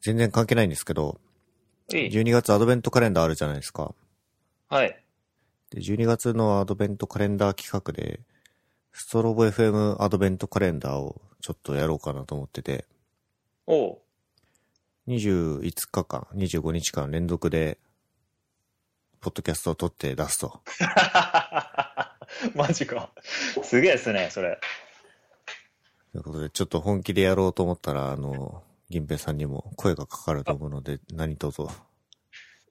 全然関係ないんですけど、いい。12月アドベントカレンダーあるじゃないですか。はい。で、12月のアドベントカレンダー企画で、ストロボ FM アドベントカレンダーをちょっとやろうかなと思ってて、おう。25日間、25日間連続で、ポッドキャストを撮って出すと。マジか。すげえですね、それ。ということで、ちょっと本気でやろうと思ったら、あの、銀平さんにも声がかかると思うので、何卒。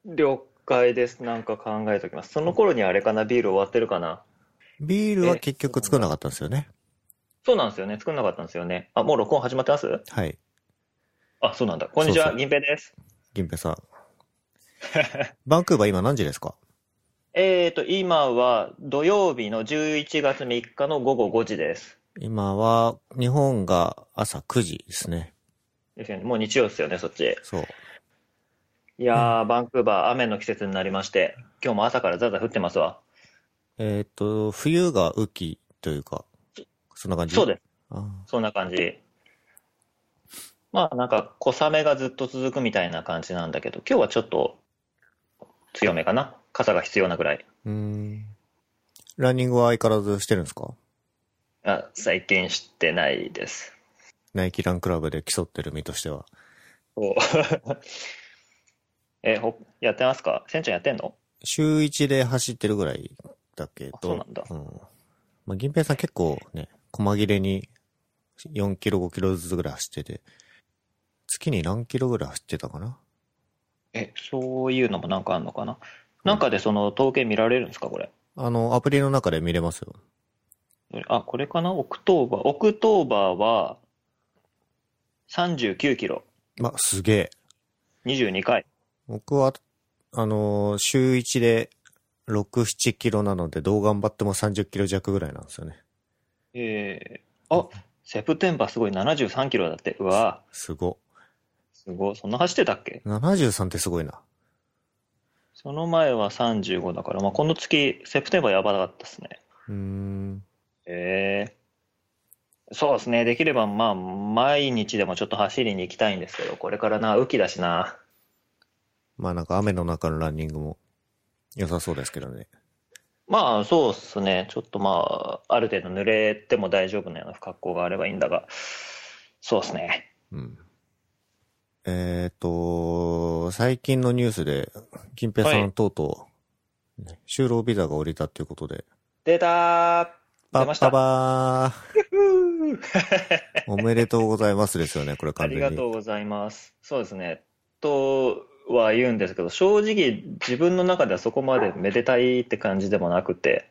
了解です。なんか考えておきます。その頃にあれかな、ビール終わってるかな？ビールは結局作んなかったんですよね。そうなんですよね。作んなかったんですよね。あ、もう録音始まってます？はい。あ、あ、そうなんだ。こんにちは、銀平です。銀平さん。バンクーバー今何時ですか？えーと、今は土曜日の11月3日の午後5時です。今は、日本が朝9時ですね。ですよね。もう日曜ですよね、そっち。そう。いやー、バンクーバー雨の季節になりまして、今日も朝からザーザー降ってますわ。えっ、と、冬が雨季というか、そんな感じ？そうです。あそんな感じ。まあなんか小雨がずっと続くみたいな感じなんだけど、今日はちょっと強めかな。傘が必要なぐらい。うーん。ランニングは相変わらずしてるんですか？あ最近してないです。ナイキランクラブで競ってる身としては。そう え、ほ、やってますか？せんちゃんやってんの？週1で走ってるぐらいだけ？ど、あそうなんだ。まあ、銀平さん結構ね、細切れに4キロ5キロずつぐらい走ってて、月に何キロぐらい走ってたかな？え、そういうのもなんかあんのかな？なんかでその統計見られるんですかこれ？あの、アプリの中で見れますよ。あ、これかな？ October。October は39キロ。まあ、すげえ。22回。僕は、あのー週1で6、7キロなので、どう頑張っても30キロ弱ぐらいなんですよね。えー、あ、 September すごい73キロだって。うわすご。すごい。そんな走ってたっけ？73ってすごいな。その前は35だから、まあ、この月、セプテンバーやばかったですね。うーん。えー、そうですね。できれば、まあ、毎日でもちょっと走りに行きたいんですけど、これからな、雨季だしな。まあなんか雨の中のランニングも良さそうですけどね。まあ、そうですね。ちょっとまあ、ある程度濡れても大丈夫なような格好があればいいんだが、そうですね。うん。えっ、と、最近のニュースで、金平さんはいとうとう、ね就労ビザが降りたっていうことで、出たーパッパバふーーおめでとうございますですよね、これありが完全に。とうございます。そうですね。とは言うんですけど、正直自分の中ではそこまでめでたいって感じでもなくて、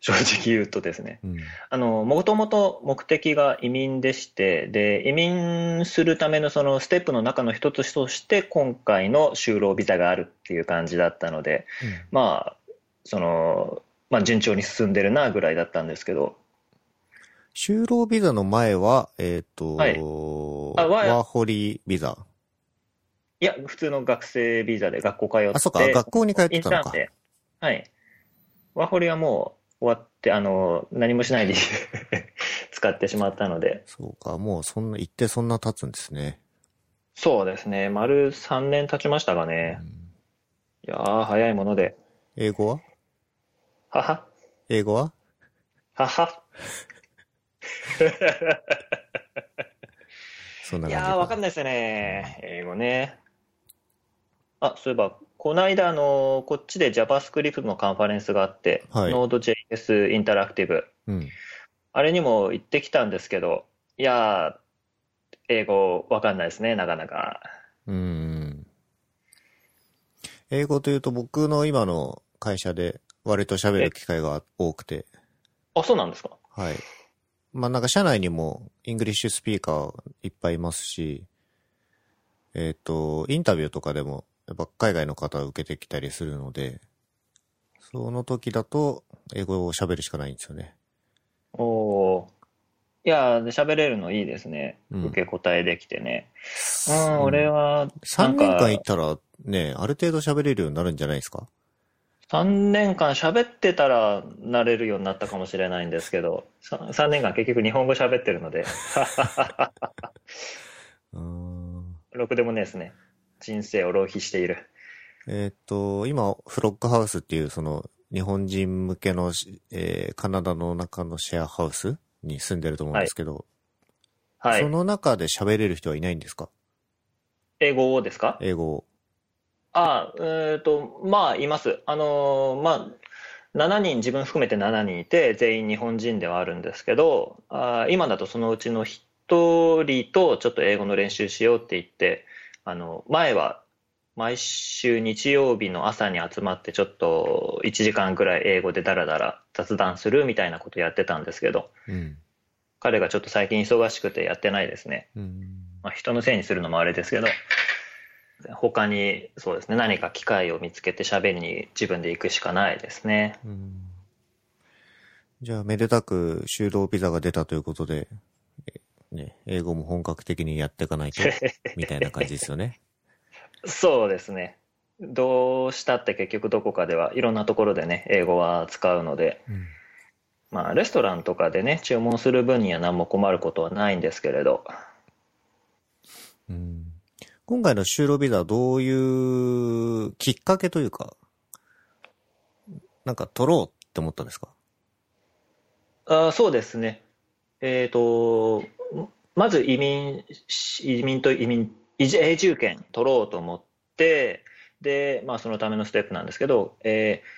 正直言うとですね。うん。あの、もともと目的が移民でして、で、移民するためのそのステップの中の一つとして、今回の就労ビザがあるっていう感じだったので、まあ、その、まあ順調に進んでるなぐらいだったんですけど、就労ビザの前は、えっ、と、はいワーホリビザ？いや、普通の学生ビザで学校通って、あ、そっか、学校に通っイてたのか。はい。ワーホリはもう終わって、あの、何もしないで 使ってしまったので、そうか、もうそんな、行ってそんな経つんですね。そうですね、丸3年経ちましたがねう。んいやー、早いもので。英語は？はは、英語は？はは。そんない感じやー、わかんないですよね。英語ね。あ、そういえば、この間、あの、こっちで JavaScript のカンファレンスがあって、はい Node.js Interactive。うん。あれにも行ってきたんですけど、いやー、英語わかんないですね、なかなか。うーん。英語というと僕の今の会社で割と喋る機会が多くて、あ、そうなんですか？はい。まあなんか社内にも English speakerいっぱいいますし、えっ、と、インタビューとかでもやっぱ海外の方を受けてきたりするので、その時だと英語を喋るしかないんですよね。おー。いやー、喋れるのいいですね。うん受け答えできてね。うん、俺は、3年なんか間行ったらね、ある程度喋れるようになるんじゃないですか？3年間喋ってたら慣れるようになったかもしれないんですけど、さ3年間結局日本語喋ってるので、うーん。ろくでもねえですね。人生を浪費している。えっ、と、今、フロッグハウスっていう、その、日本人向けの、えー、カナダの中のシェアハウスに住んでると思うんですけど、はい。その中で喋れる人はいないんですか？英語ですか？英語を。ああ、えっ、と、まあ、います。あのーまあ、7人、自分含めて7人いて、全員日本人ではあるんですけど、あー今だとそのうちの1人とちょっと英語の練習しようって言って、あの、前は毎週日曜日の朝に集まってちょっと1時間ぐらい英語でダラダラ雑談するみたいなことやってたんですけど、うん。彼がちょっと最近忙しくてやってないですね。うん。まあ、人のせいにするのもあれですけど、他にそうですね、何か機会を見つけて喋りに自分で行くしかないですね。うんじゃあ、めでたく就労ビザが出たということで、えね、英語も本格的にやっていかないと、みたいな感じですよね。そうですね。どうしたって結局どこかではいろんなところでね、英語は使うので、うん。まあレストランとかでね、注文する分には何も困ることはないんですけれど、うん今回の就労ビザはどういうきっかけというか、なんか取ろうって思ったんですか？あそうですね。えっ、と、まず移民、移民と移民、永住権取ろうと思って、で、まあそのためのステップなんですけど、えー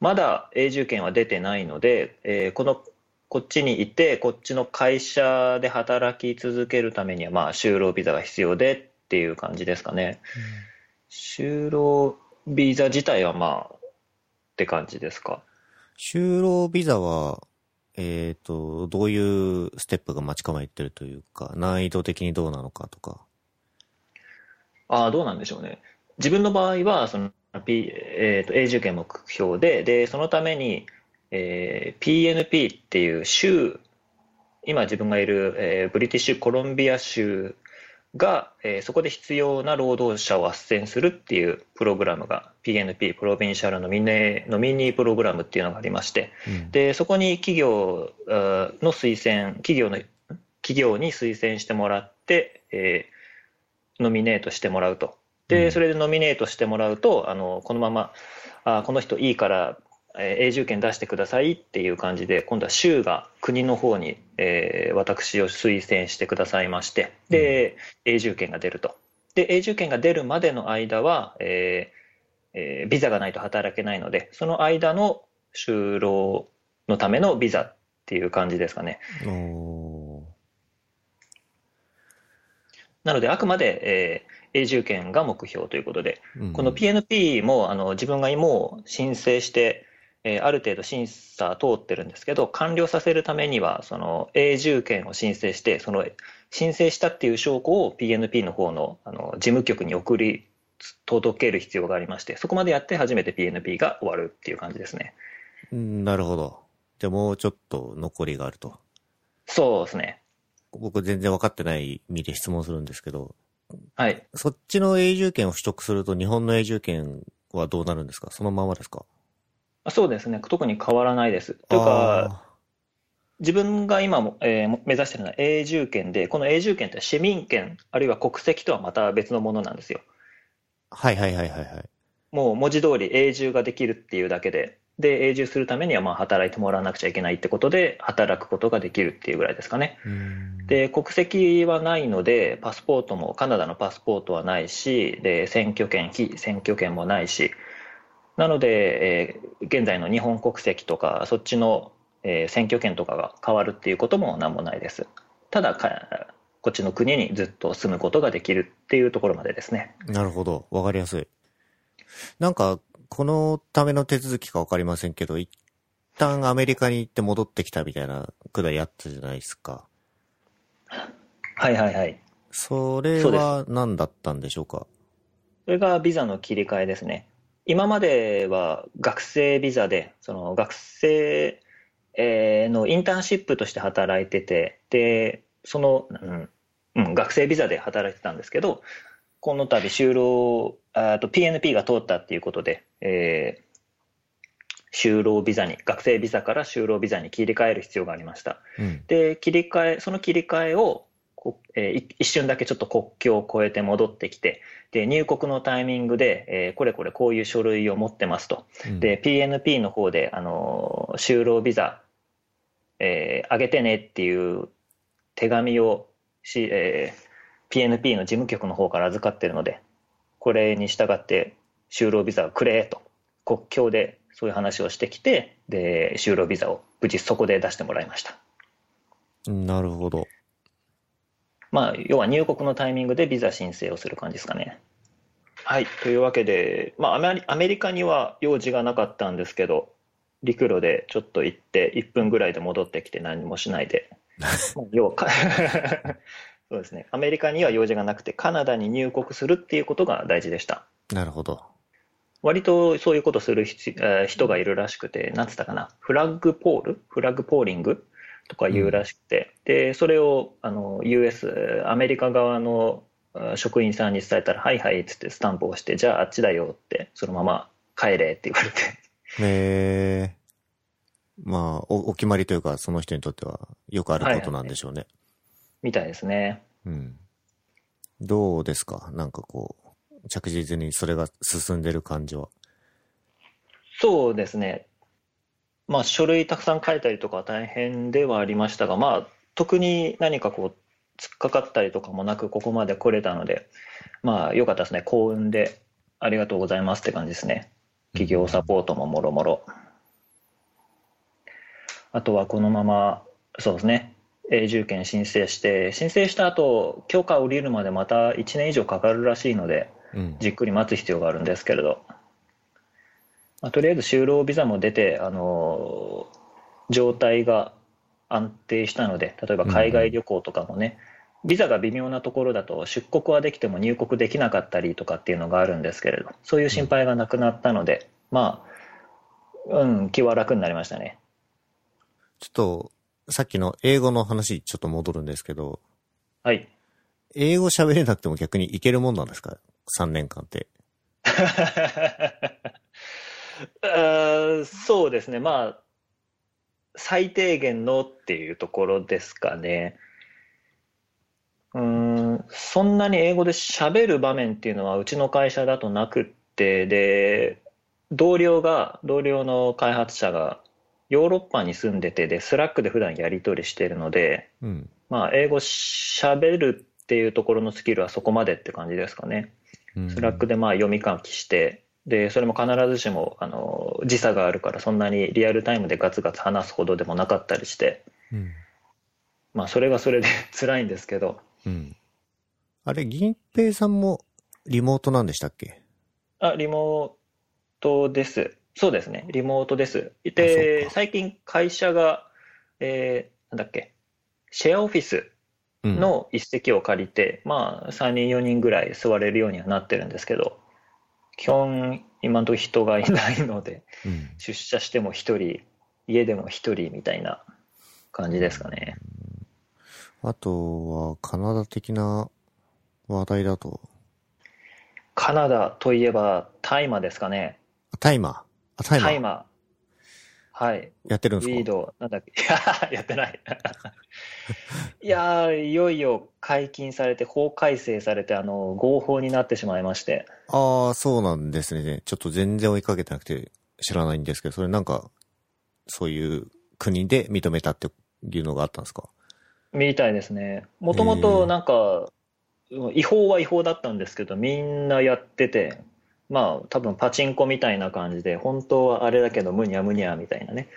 まだ永住権は出てないので、えーこの、こっちにいて、こっちの会社で働き続けるためには、まあ就労ビザが必要でっていう感じですかね。就労ビザ自体はまあ、って感じですか？就労ビザは、えっ、と、どういうステップが待ち構えてるというか、難易度的にどうなのかとか。ああ、どうなんでしょうね。自分の場合は、その、P えーと、永住権目標で、で、そのために、えー PNP っていう州、今自分がいる、えーブリティッシュコロンビア州が、えーそこで必要な労働者を斡旋するっていうプログラムが、PNP、プロビンシャルノミネノミニープログラムっていうのがありまして、うんで、そこに企業の推薦、企業の、企業に推薦してもらって、えーノミネートしてもらうと。うで、んそれでノミネートしてもらうと、あの、このまま、あこの人いいから、えー永住権出してくださいっていう感じで、今度は州が国の方に、えー私を推薦してくださいまして、で、永住権が出ると。で、永住権が出るまでの間は、えーえービザがないと働けないので、その間の就労のためのビザっていう感じですかね。なので、あくまで、えー永住権が目標ということで、うんこの PNP もあの自分がもう申請して、えーある程度審査通ってるんですけど、完了させるためには、その永住権を申請して、その申請したっていう証拠を PNP の方のあの事務局に送り届ける必要がありまして、そこまでやって初めて PNP が終わるっていう感じですね。うんなるほど。じゃあもうちょっと残りがあると。そうですね。僕全然分かってない意味で質問するんですけど、はい。そっちの永住権を取得すると日本の永住権はどうなるんですか？そのままですか？あそうですね。特に変わらないです。というか、自分が今も、えー目指しているのは永住権で、この永住権って市民権、あるいは国籍とはまた別のものなんですよ。はいはいはいはいはい。もう文字通り永住ができるっていうだけで、で、永住するためにはまあ働いてもらわなくちゃいけないってことで、働くことができるっていうぐらいですかね。うんで、国籍はないので、パスポートも、カナダのパスポートはないし、で、選挙権、非選挙権もないし、なので、えー現在の日本国籍とか、そっちの、えー選挙権とかが変わるっていうことも何もないです。ただ、かこっちの国にずっと住むことができるっていうところまでですね。なるほど。わかりやすい。なんか、このための手続きかわかりませんけど、一旦アメリカに行って戻ってきたみたいなくだりあったじゃないですか。はいはいはい。それは何だったんでしょうか？それがビザの切り替えですね。今までは学生ビザで、その学生えーのインターンシップとして働いてて、で、その、うん、うん、学生ビザで働いてたんですけど、この度就労、あと PNP が通ったっていうことで、えー就労ビザに、学生ビザから就労ビザに切り替える必要がありました。うん。で、切り替え、その切り替えを、こえーい一瞬だけちょっと国境を越えて戻ってきて、で、入国のタイミングで、えーこれこれこういう書類を持ってますと。うん、で、PNP の方で、あのー就労ビザ、えー、上げてねっていう手紙をし、えー PNP の事務局の方から預かってるので、これに従って就労ビザをくれと、国境でそういう話をしてきて、で、就労ビザを無事そこで出してもらいました。なるほど。まあ、要は入国のタイミングでビザ申請をする感じですかね。はい。というわけで、まあアメリ、カには用事がなかったんですけど、陸路でちょっと行って、1分ぐらいで戻ってきて何もしないで。まあ要はか そうですね。アメリカには用事がなくて、カナダに入国するっていうことが大事でした。なるほど。割とそういうことする人がいるらしくて、なんつったかな、フラッグポール？フラッグポーリング？とか言うらしくて、で、それを、あの、US、アメリカ側のあ職員さんに伝えたら、はいはいっつってスタンプを押して、じゃああっちだよって、そのまま帰れって言われて、えー、まあお、お決まりというか、その人にとってはよくあることなんでしょうね。みたいですね。うん。どうですか？なんかこう、着実にそれが進んでる感じは。そうですね。まあ、書類たくさん書いたりとかは大変ではありましたが、まあ、特に何かこう、突っかかったりとかもなく、ここまで来れたので、まあ、良かったですね。幸運で、ありがとうございますって感じですね。企業サポートももろもろ。あとはこのまま、そうですね。永住権申請して、申請した後、許可を降りるまでまた1年以上かかるらしいので、うん。じっくり待つ必要があるんですけれど、まあ、とりあえず就労ビザも出て、あの状態が安定したので、例えば海外旅行とかもね、ビザが微妙なところだと出国はできても入国できなかったりとかっていうのがあるんですけれど、そういう心配がなくなったので、まあ、うん、気は楽になりましたね。ちょっと、さっきの英語の話ちょっと戻るんですけど、はい。英語喋れなくても逆にいけるもんなんですか ?3 年間って。あーそうですね、まあ、最低限のっていうところですかね。うーん、そんなに英語で喋る場面っていうのはうちの会社だとなくって、で、同僚が、同僚の開発者がヨーロッパに住んでて、で、 Slack で普段やり取りしてるので、うん。まあ、英語喋るっていうところのスキルはそこまでって感じですかね。うん Slack でまあ読み書きして、で、それも必ずしも、あの、時差があるから、そんなにリアルタイムでガツガツ話すほどでもなかったりして、うん。まあ、それがそれで 辛いんですけど、うん。あれ、銀平さんもリモートなんでしたっけ？あ、リモートです。そうですね、リモートです。で、か最近会社が、えー、なんだっけ、シェアオフィスうん。の一席を借りて、まあ、3人、4人ぐらい座れるようにはなってるんですけど、基本、今のところ人がいないので、うん。出社しても一人、家でも一人みたいな感じですかね。あとは、カナダ的な話題だと、カナダといえば大麻ですかね。あタイマー。あ、タイマー。大麻。はい。やってるんですか？ウィード、なんだっけ？いや、やってない。いやー、いよいよ解禁されて、法改正されて、あの、合法になってしまいまして。ああ、そうなんですね。ちょっと全然追いかけてなくて知らないんですけど、それなんか、そういう国で認めたっていうのがあったんですか？みたいですね。もともとなんか、違法は違法だったんですけど、みんなやってて、まあ多分パチンコみたいな感じで、本当はあれだけどむにゃむにゃみたいなね。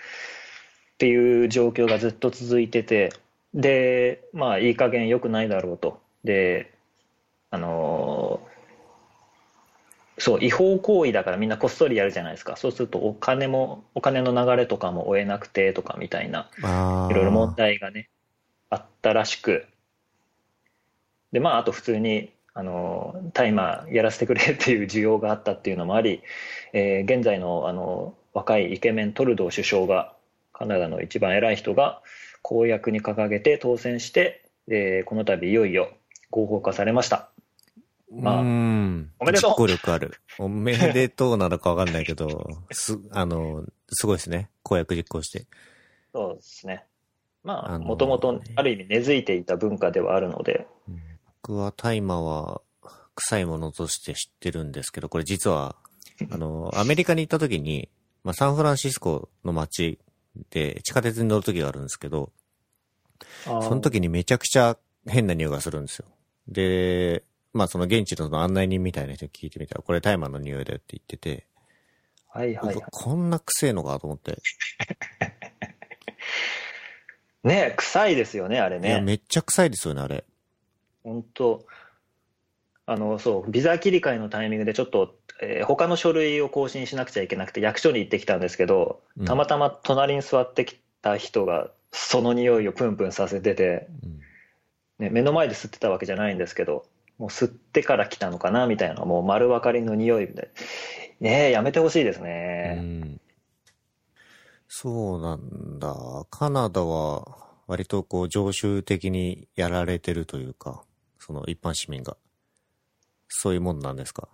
っていう状況がずっと続いてて、で、まあいい加減良くないだろうと。で、あのーそう、違法行為だからみんなこっそりやるじゃないですか。そうするとお金も、お金の流れとかも追えなくてとかみたいな。いろいろ問題がね、あったらしく、で、まあ、あと普通に、あの、タイマーやらせてくれっていう需要があったっていうのもあり、えー現在の、あの、若いイケメントルドー首相が、カナダの一番偉い人が公約に掲げて当選して、えーこの度いよいよ合法化されました。まあうーん。おめでとう実行力ある。おめでとうなのかわかんないけど、す、あの、すごいですね。公約実行して。そうですね。まあ、あのーもともとある意味根付いていた文化ではあるので、僕は大麻は臭いものとして知ってるんですけど、これ実は、あの、アメリカに行った時に、まあ、サンフランシスコの街で地下鉄に乗る時があるんですけど、その時にめちゃくちゃ変な匂いがするんですよ。で、まあその現地のその案内人みたいな人に聞いてみたら、これ大麻の匂いだよって言ってて、はいはいはい。こんな臭いのかと思って。ね臭いですよね、あれいや、ね。めっちゃ臭いですよね、あれ。本当あの、そう、ビザ切り替えのタイミングでちょっと、えー他の書類を更新しなくちゃいけなくて役所に行ってきたんですけど、うん。たまたま隣に座ってきた人がその匂いをプンプンさせてて、うん。ね、目の前で吸ってたわけじゃないんですけど、もう吸ってから来たのかなみたいな、もう丸分かりの匂いで、ねえ、やめてほしいですうね。ん。そうなんだ。カナダは割とこう常習的にやられてるというか、その一般市民が。そういうもんなんですか？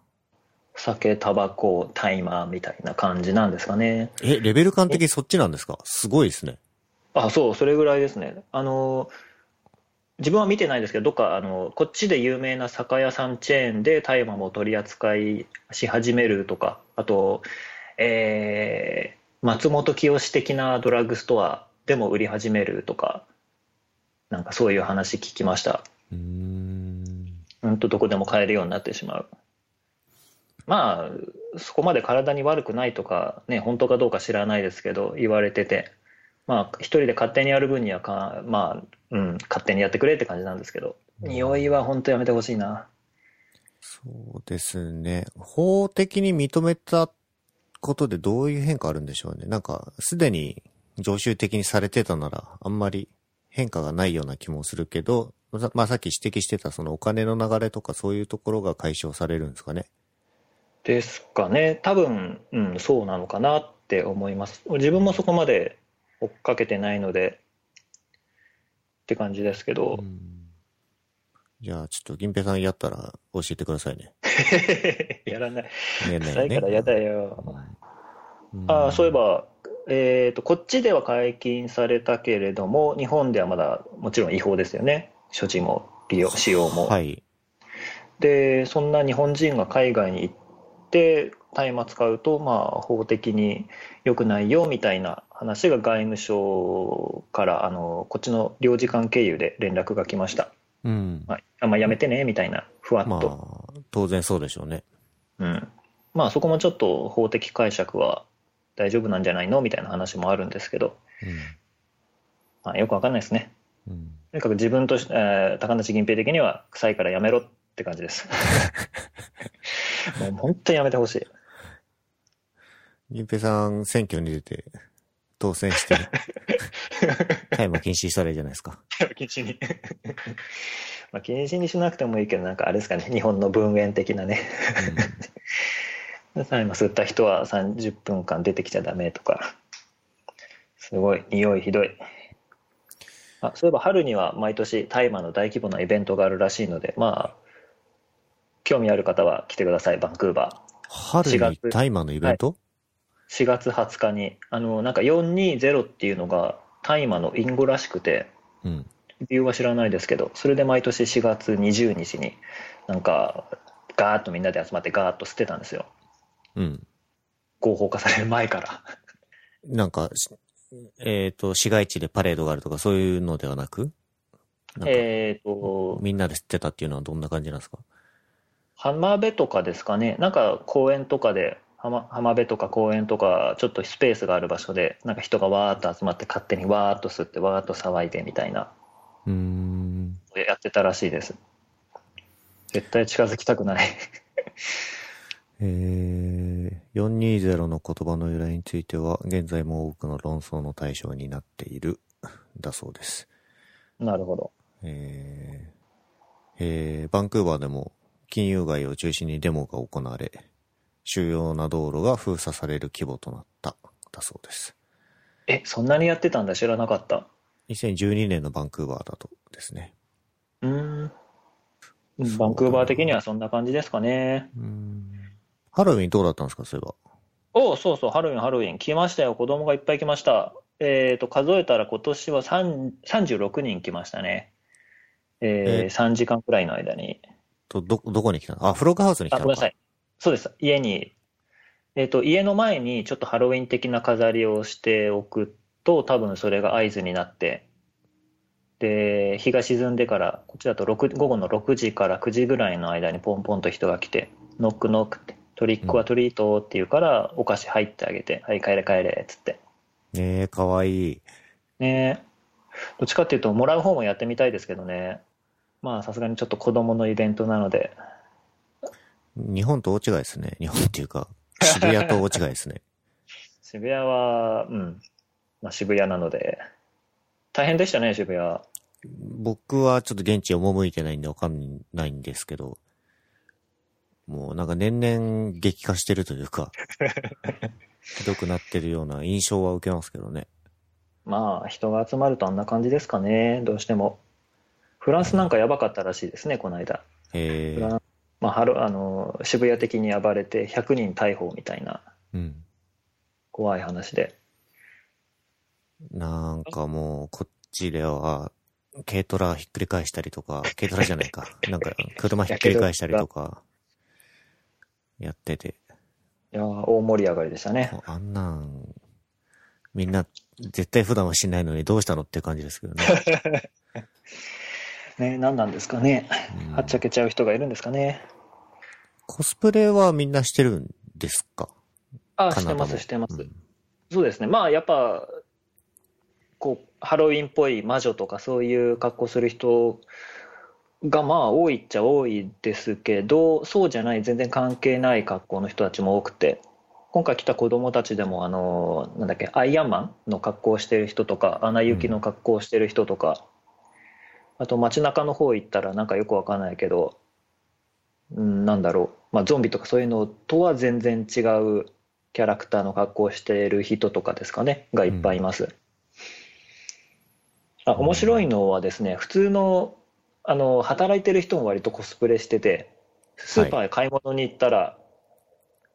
酒、タバコ、大麻みたいな感じなんですかね。え、レベル感的にそっちなんですか？すごいですね。あ、そう、それぐらいですね。あの、自分は見てないですけど、どっか、あの、こっちで有名な酒屋さんチェーンで大麻も取り扱いし始めるとか、あと、えー松本清的なドラッグストアでも売り始めるとか、なんかそういう話聞きました。うーん。うんとどこでも買えるようになってしまう。まあ、そこまで体に悪くないとか、ね、本当かどうか知らないですけど、言われてて、まあ、一人で勝手にやる分にはか、まあ、うん、勝手にやってくれって感じなんですけど、匂いは本当やめてほしいな。そうですね。法的に認めたことでどういう変化あるんでしょうね。なんか、すでに常習的にされてたなら、あんまり変化がないような気もするけど、ままあさっき指摘してたそのお金の流れとかそういうところが解消されるんですかね？ですかね。多分、うん、そうなのかなって思います。自分もそこまで追っかけてないので、って感じですけど、じゃあ、ちょっと銀平さんやったら教えてくださいね。やらない。ねえねえね臭いからやだよ。うんああそういえば、えーと、こっちでは解禁されたけれども、日本ではまだもちろん違法ですよね。所持も利用、使用も。はい。で、そんな日本人が海外に行って、大麻使うと、まあ、法的に良くないよみたいな話が外務省から、あの、こっちの領事館経由で連絡が来ました。うん。はい、あまあ、やめてね、みたいな、ふわっまと。あ、当然そうでしょうね。うん。まあ、そこもちょっと法的解釈は大丈夫なんじゃないの？みたいな話もあるんですけど、まあ、よくわかんないですね。うん。うん。とにかく自分とし、えー高梨銀平的には臭いからやめろって感じです。もう本当にやめてほしい。銀平さん、選挙に出て、当選して、タイム禁止したらいいじゃないですか。禁止に。まあ禁止にしなくてもいいけど、なんかあれですかね、日本の文言的なね。大麻吸った人は30分間出てきちゃダメとか。すごい、匂いひどい。あそういえば春には毎年大麻の大規模なイベントがあるらしいので、まあ、興味ある方は来てください、バンクーバ春4に月大麻のイベント、ー。4月20日に、あの、なんか420っていうのが大麻の隠語らしくて、うん。理由は知らないですけど、それで毎年4月20日に、なんか、ガーッとみんなで集まってガーッと捨てたんですよ。うん。合法化される前から。なんか、しえっ、と、市街地でパレードがあるとかそういうのではなく？えっ、と、みんなで吸ってたっていうのはどんな感じなんですか？浜辺とかですかね、なんか公園とかで、浜浜辺とか公園とか、ちょっとスペースがある場所で、なんか人がわーっと集まって勝手にわーっと吸ってわーっと騒いでみたいな、うーん。やってたらしいです。絶対近づきたくない。えー、420の言葉の由来については、現在も多くの論争の対象になっている、だそうです。なるほど。えーえーバンクーバーでも金融街を中心にデモが行われ、主要な道路が封鎖される規模となった、だそうです。え、そんなにやってたんだ？知らなかった。2012年のバンクーバーだとですね。うーん。バンクーバー的にはそんな感じですかね。うんハロウィンどうだったんですか、そういえば。おそうそう、ハロウィン、ハロウィン。来ましたよ。子供がいっぱい来ました。えっ、と、数えたら今年は3 36人来ましたね。えーえ3時間くらいの間に。と、ど、どこに来たの？あ、フロッグハウスに来あ、たのかごめんなさい。そうです。家に、えっ、と、家の前にちょっとハロウィン的な飾りをしておくと、多分それが合図になって、で、日が沈んでから、こっちだと6午後の6時から9時ぐらいの間にポンポンと人が来て、ノックノックって、トリックはトリートって言うから、お菓子入ってあげて、はい、帰れ帰れ、っつって。ねえ、かわいい。ねどっちかっていうと、もらう方もやってみたいですけどね。まあ、さすがにちょっと子供のイベントなので、日本と大違いですね。日本っていうか、渋谷と大違いですね。渋谷は、うん、まあ、渋谷なので、大変でしたね、渋谷。僕はちょっと現地赴いてないんでわかんないんですけど、もうなんか年々激化してるというか、ひどくなってるような印象は受けますけどね。まあ、人が集まるとあんな感じですかね、どうしても。フランスなんかやばかったらしいですね、この間。へえまあ、ハロあの渋谷的に暴れて100人逮捕みたいなうん。怖い話で。なんかもう、こっちでは、軽トラひっくり返したりとか、軽トラじゃないか。なんか、車ひっくり返したりとか、やってて、いやー大盛り上がりでしたね。あんなん、みんな、絶対普段はしないのにどうしたのって感じですけどね。ね、何なんですかね。うんはっちゃけちゃう人がいるんですかね。コスプレはみんなしてるんですか？あ、してます、してます。うんそうですね。まあ、やっぱ、こう、ハロウィンっぽい魔女とかそういう格好する人がまあ多いっちゃ多いですけど、そうじゃない、全然関係ない格好の人たちも多くて、今回来た子供たちでも、あの、なんだっけ、アイアンマンの格好をしてる人とか、アナ雪の格好をしてる人とか、あと街中の方行ったらなんかよくわかんないけど、うん、なんだろう、まあ、ゾンビとかそういうのとは全然違うキャラクターの格好をしている人とかですかね、がいっぱいいます。あ面白いのはですね、普通のあの働いてる人も割とコスプレしてて、スーパーへ買い物に行ったら、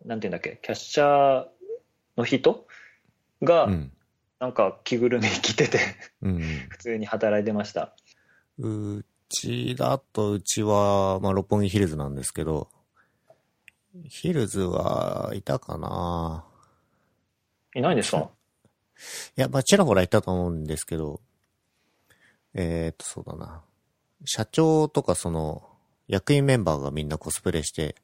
なんていうんだっけ、キャッシャーの人がうん。なんか着ぐるみ着てて、うん。普通に働いてました。うちだと、うちは、まあ、六本木ヒルズなんですけど、ヒルズはいたかないないんですか？いや、まあ、ちらほらいたと思うんですけど、えー、っと、そうだな。社長とかその、役員メンバーがみんなコスプレして、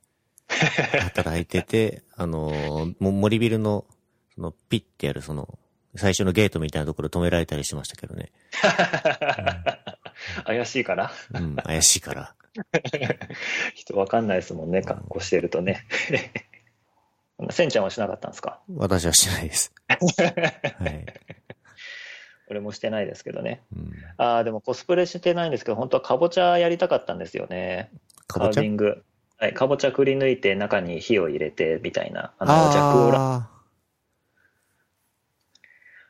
働いてて、あの森ビルの、その、ピッてやるその、最初のゲートみたいなところ止められたりしましたけどね。怪しいからうん、怪しいから。人わかんないですもんね、格好してるとね。せんちゃんはしなかったんですか？私はしてないです。はい。俺もしてないですけどね。うん、ああ、でもコスプレしてないんですけど、本当はかぼちゃやりたかったんですよね。かぼちゃ？カービング。はい、かぼちゃくり抜いて中に火を入れてみたいな。あの、ジャックオーラン。あ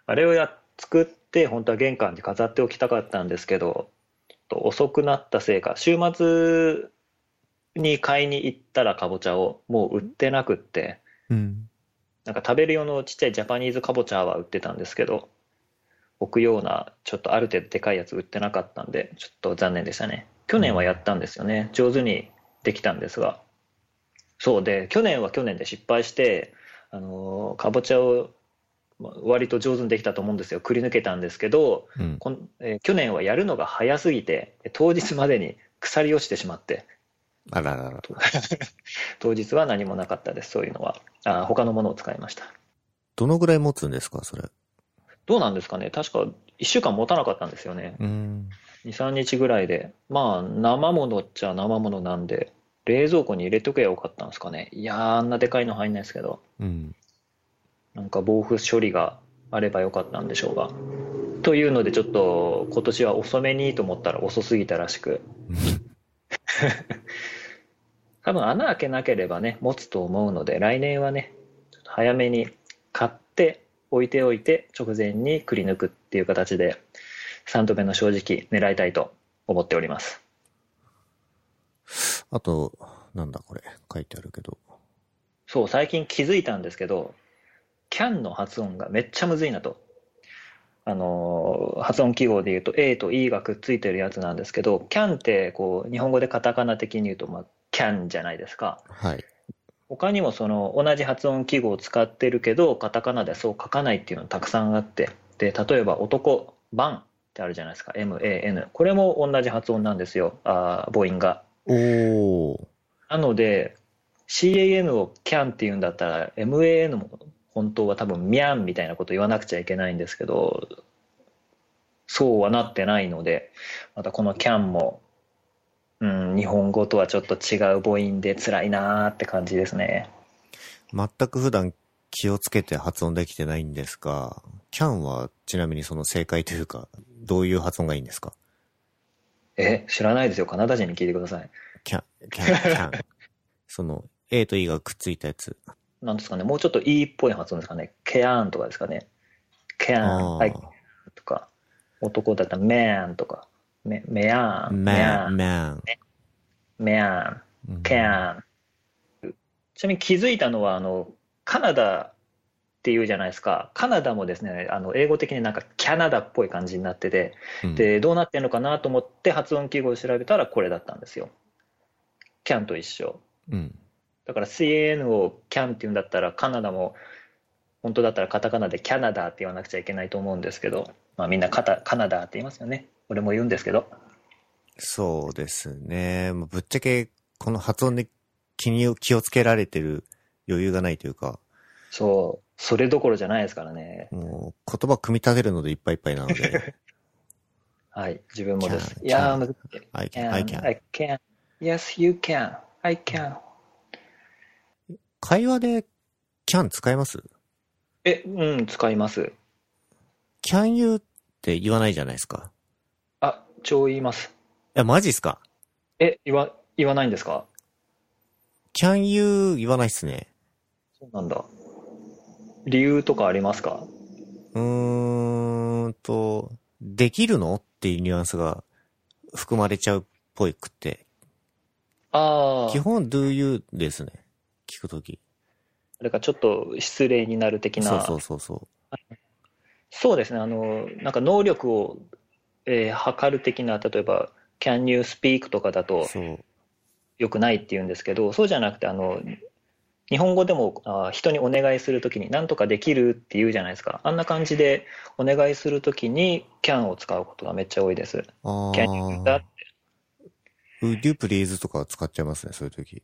あれをやっ作って、本当は玄関に飾っておきたかったんですけど、ちょっと遅くなったせいか、週末に買いに行ったらかぼちゃをもう売ってなくって、ーうん。なんか食べる用のちっちゃいジャパニーズかぼちゃは売ってたんですけど、置くような、ちょっとある程度でかいやつ売ってなかったんで、ちょっと残念でしたね。去年はやったんですよね。上手にできたんですが。そうで、去年は去年で失敗して、あのーかぼちゃをまあ割と上手にできたと思うんですよ。くり抜けたんですけど、うん。こんえー去年はやるのが早すぎて、当日までに腐り落ちてしまって、あららら。当日は何もなかったです、そういうのは。あ他のものを使いました。どのぐらい持つんですか、それ。どうなんですかね確か1週間持たなかったんですよね。うん。2、3日ぐらいで。まあ、生ものっちゃ生ものなんで、冷蔵庫に入れとけばよかったんですかね。いやー、あんなでかいの入んないですけど、うん。なんか防腐処理があればよかったんでしょうが。というので、ちょっと今年は遅めにと思ったら遅すぎたらしく、多分穴開けなければね、持つと思うので、来年はね、早めに買って置いておいて、直前にくり抜くっていう形で、3度目の正直狙いたいと思っております。あと、なんだこれ、書いてあるけど。そう、最近気づいたんですけど、キャンの発音がめっちゃむずいなと。あの、発音記号で言うと A と E がくっついてるやつなんですけど、can ってこう、日本語でカタカナ的に言うと、まあ、can じゃないですか。はい。他にもその同じ発音記号を使ってるけど、カタカナではそう書かないっていうのたくさんあって、で、例えば男、バンってあるじゃないですか。M-A-N。これも同じ発音なんですよ。あ母音が。おー。なので、CAN を can って言うんだったら、MAN も本当は多分ミャンみたいなこと言わなくちゃいけないんですけど、そうはなってないので、またこの can も、うん、日本語とはちょっと違う母音で辛いなーって感じですね。全く普段気をつけて発音できてないんですが、can はちなみにその正解というか、どういう発音がいいんですか？え、知らないですよ。カナダ人に聞いてください。can, can, can. その A と E がくっついたやつ。なんですかね、もうちょっと E っぽい発音ですかね。ケアンとかですかね。ケアン、あはい、とか。男だったらメアンとか。メ、メアン、メアン.メアン、うんケアン。ちなみに気づいたのは、あの、カナダっていうじゃないですか。カナダもですね、あの、英語的になんかキャナダっぽい感じになってて、うんで、どうなってんのかなと思って発音記号を調べたらこれだったんですよ。キャンと一緒。うん。だから CAN を CAN って言うんだったらカナダも本当だったらカタカナでキャナダって言わなくちゃいけないと思うんですけど、まあ、みんなカタカナダって言いますよね俺も言うんですけど。そうですね。ぶっちゃけ、この発音で気に気をつけられてる余裕がないというか、そう。それどころじゃないですからね。もう言葉組み立てるのでいっぱいいっぱいなので、はい自分もです。Can いやー難しい。I can, I can. Can. I can. Yes you can. I can. 会話で can 使います ?can えうん使います。You って言わないじゃないですか。あ超言いますいや、マジっすか？え言わ言わないんですか ?can you 言わないっすね。そうなんだ理由とかありますか？うーんと、できるの？っていうニュアンスが含まれちゃうっぽいくって。ああ基本 do you ですね？聞くとき。あれかちょっと失礼になる的なそうそうそうそう。そうですね、あの、なんか能力を、えー測る的な、例えば、can you speak とかだとそう。良くないって言うんですけど、そうじゃなくて、あの、日本語でもあ人にお願いするときに、なんとかできるって言うじゃないですか。あんな感じでお願いするときに can を使うことがめっちゃ多いです。あ can you do that? あ。would you please とか使っちゃいますね、そういうとき。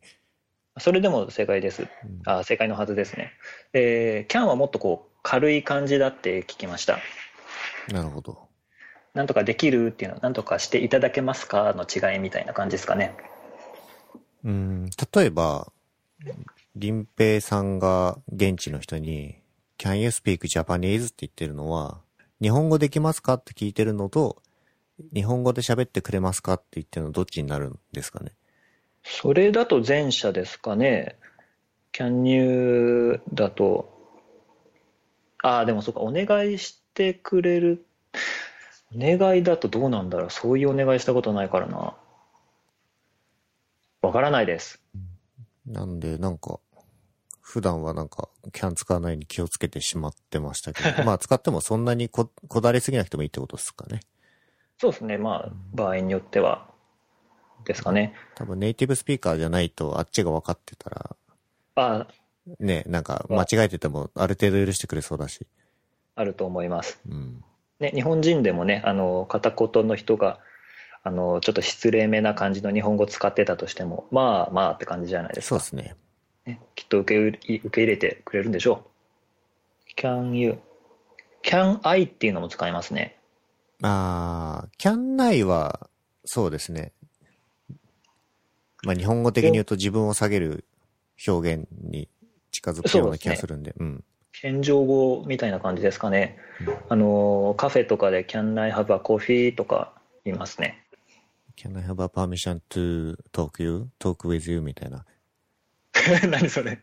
それでも正解です。うんあ正解のはずですね。えー can はもっとこう、軽い感じだって聞きました。なるほど。なんとかできるっていうのは、なんとかしていただけますかの違いみたいな感じですかね。うん、例えば、林平さんが現地の人に、Can you speak Japanese? って言ってるのは、日本語できますかって聞いてるのと、日本語で喋ってくれますかって言ってるのどっちになるんですかね？それだと前者ですかね。can you だと、ああ、でもそうか、お願いしてくれる。お願いだとどうなんだろう。そういうお願いしたことないからな。わからないです。なんで、なんか、普段はなんか、can 使わないように気をつけてしまってましたけど、まあ使ってもそんなにこ、こだわりすぎなくてもいいってことですかね。そうですね。まあ、場合によっては、ですかね。多分ネイティブスピーカーじゃないと、あっちが分かってたら、ああ、ね、なんか間違えててもある程度許してくれそうだし。あると思います。うん。ね、日本人でもね、あの、片言の人が、あの、ちょっと失礼めな感じの日本語使ってたとしても、まあまあって感じじゃないですか。そうですね。ね、きっと受け入れ受け入れてくれるんでしょう。can you, can I っていうのも使いますね。あー、can ないは、そうですね。まあ日本語的に言うと自分を下げる表現に近づくような気がするんで、うん。謙譲語みたいな感じですかね。あの、カフェとかで can I have a coffee とか言いますね。can I have a permission to talk you, talk with you みたいな。何それ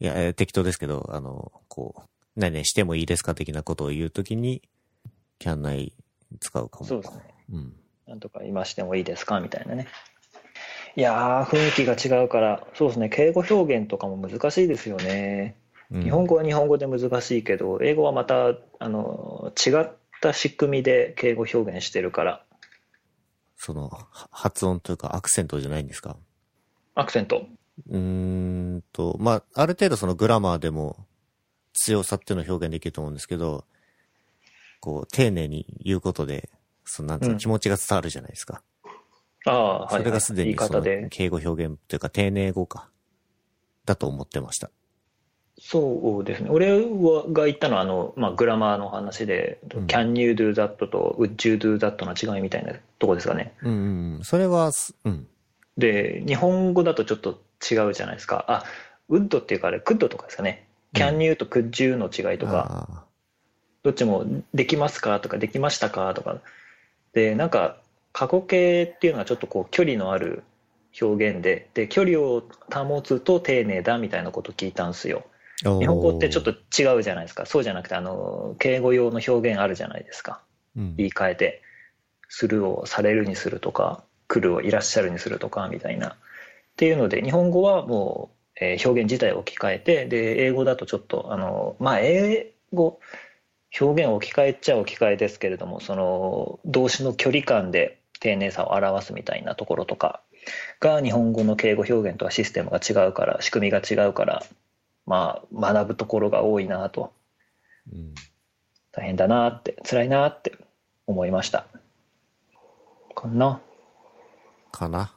いや、えー適当ですけど、あの、こう、何々してもいいですか的なことを言うときに、can I 使うかも。そうですね。うん。なんとか今してもいいですかみたいなね。いやー、雰囲気が違うから、そうですね、敬語表現とかも難しいですよね。うん日本語は日本語で難しいけど、英語はまた、あの、違っった仕組みで敬語表現してるから。その、は発音というかアクセントじゃないんですか？アクセント。うーんと、まあ、ある程度そのグラマーでも強さっていうのを表現できると思うんですけど、こう、丁寧に言うことで、そのなんつううんか気持ちが伝わるじゃないですか。ああ、はい、そはい。れがすでにその。敬語表現というか丁寧語か。だと思ってました。そうですね。俺はが言ったのは、あの、まあ、グラマーの話で、うん can you do that と would you do that の違いみたいなとこですかね。うん。それはす、うん。で、日本語だとちょっと違うじゃないですか。あ、would っていうかあれ、could とかですかね。うん can you と could you の違いとか、あどっちもできますかとかできましたかとか。で、なんか過去形っていうのはちょっとこう距離のある表現で、で、距離を保つと丁寧だみたいなこと聞いたんですよ。ー日本語ってちょっと、違うじゃないですか。そうじゃなくて、あの、敬語用の表現あるじゃないですか。うん言い換えて、するをされるにするとか、来るをいらっしゃるにするとか、みたいな。っていうので、日本語はもう、えー表現自体を置き換えて、で、英語だとちょっと、あの、まあ、英語、表現を置き換えちゃ置き換えですけれども、その、動詞の距離感で丁寧さを表すみたいなところとかが、日本語の敬語表現とはシステムが違うから、仕組みが違うから、まあ、学ぶところが多いなと、うん大変だなって、辛いなって思いました。かなかな。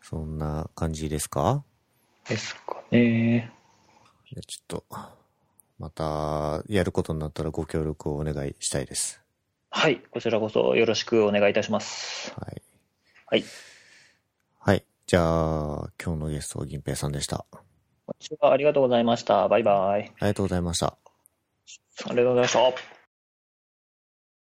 そんな感じですか？ですかね。じゃあちょっと、また、やることになったらご協力をお願いしたいです。はい、こちらこそよろしくお願いいたします。はい。はい。はい。じゃあ、今日のゲストは銀平さんでした。あ今週はありがとうございました。バイバイ。りがとうございました。ありがとうございました。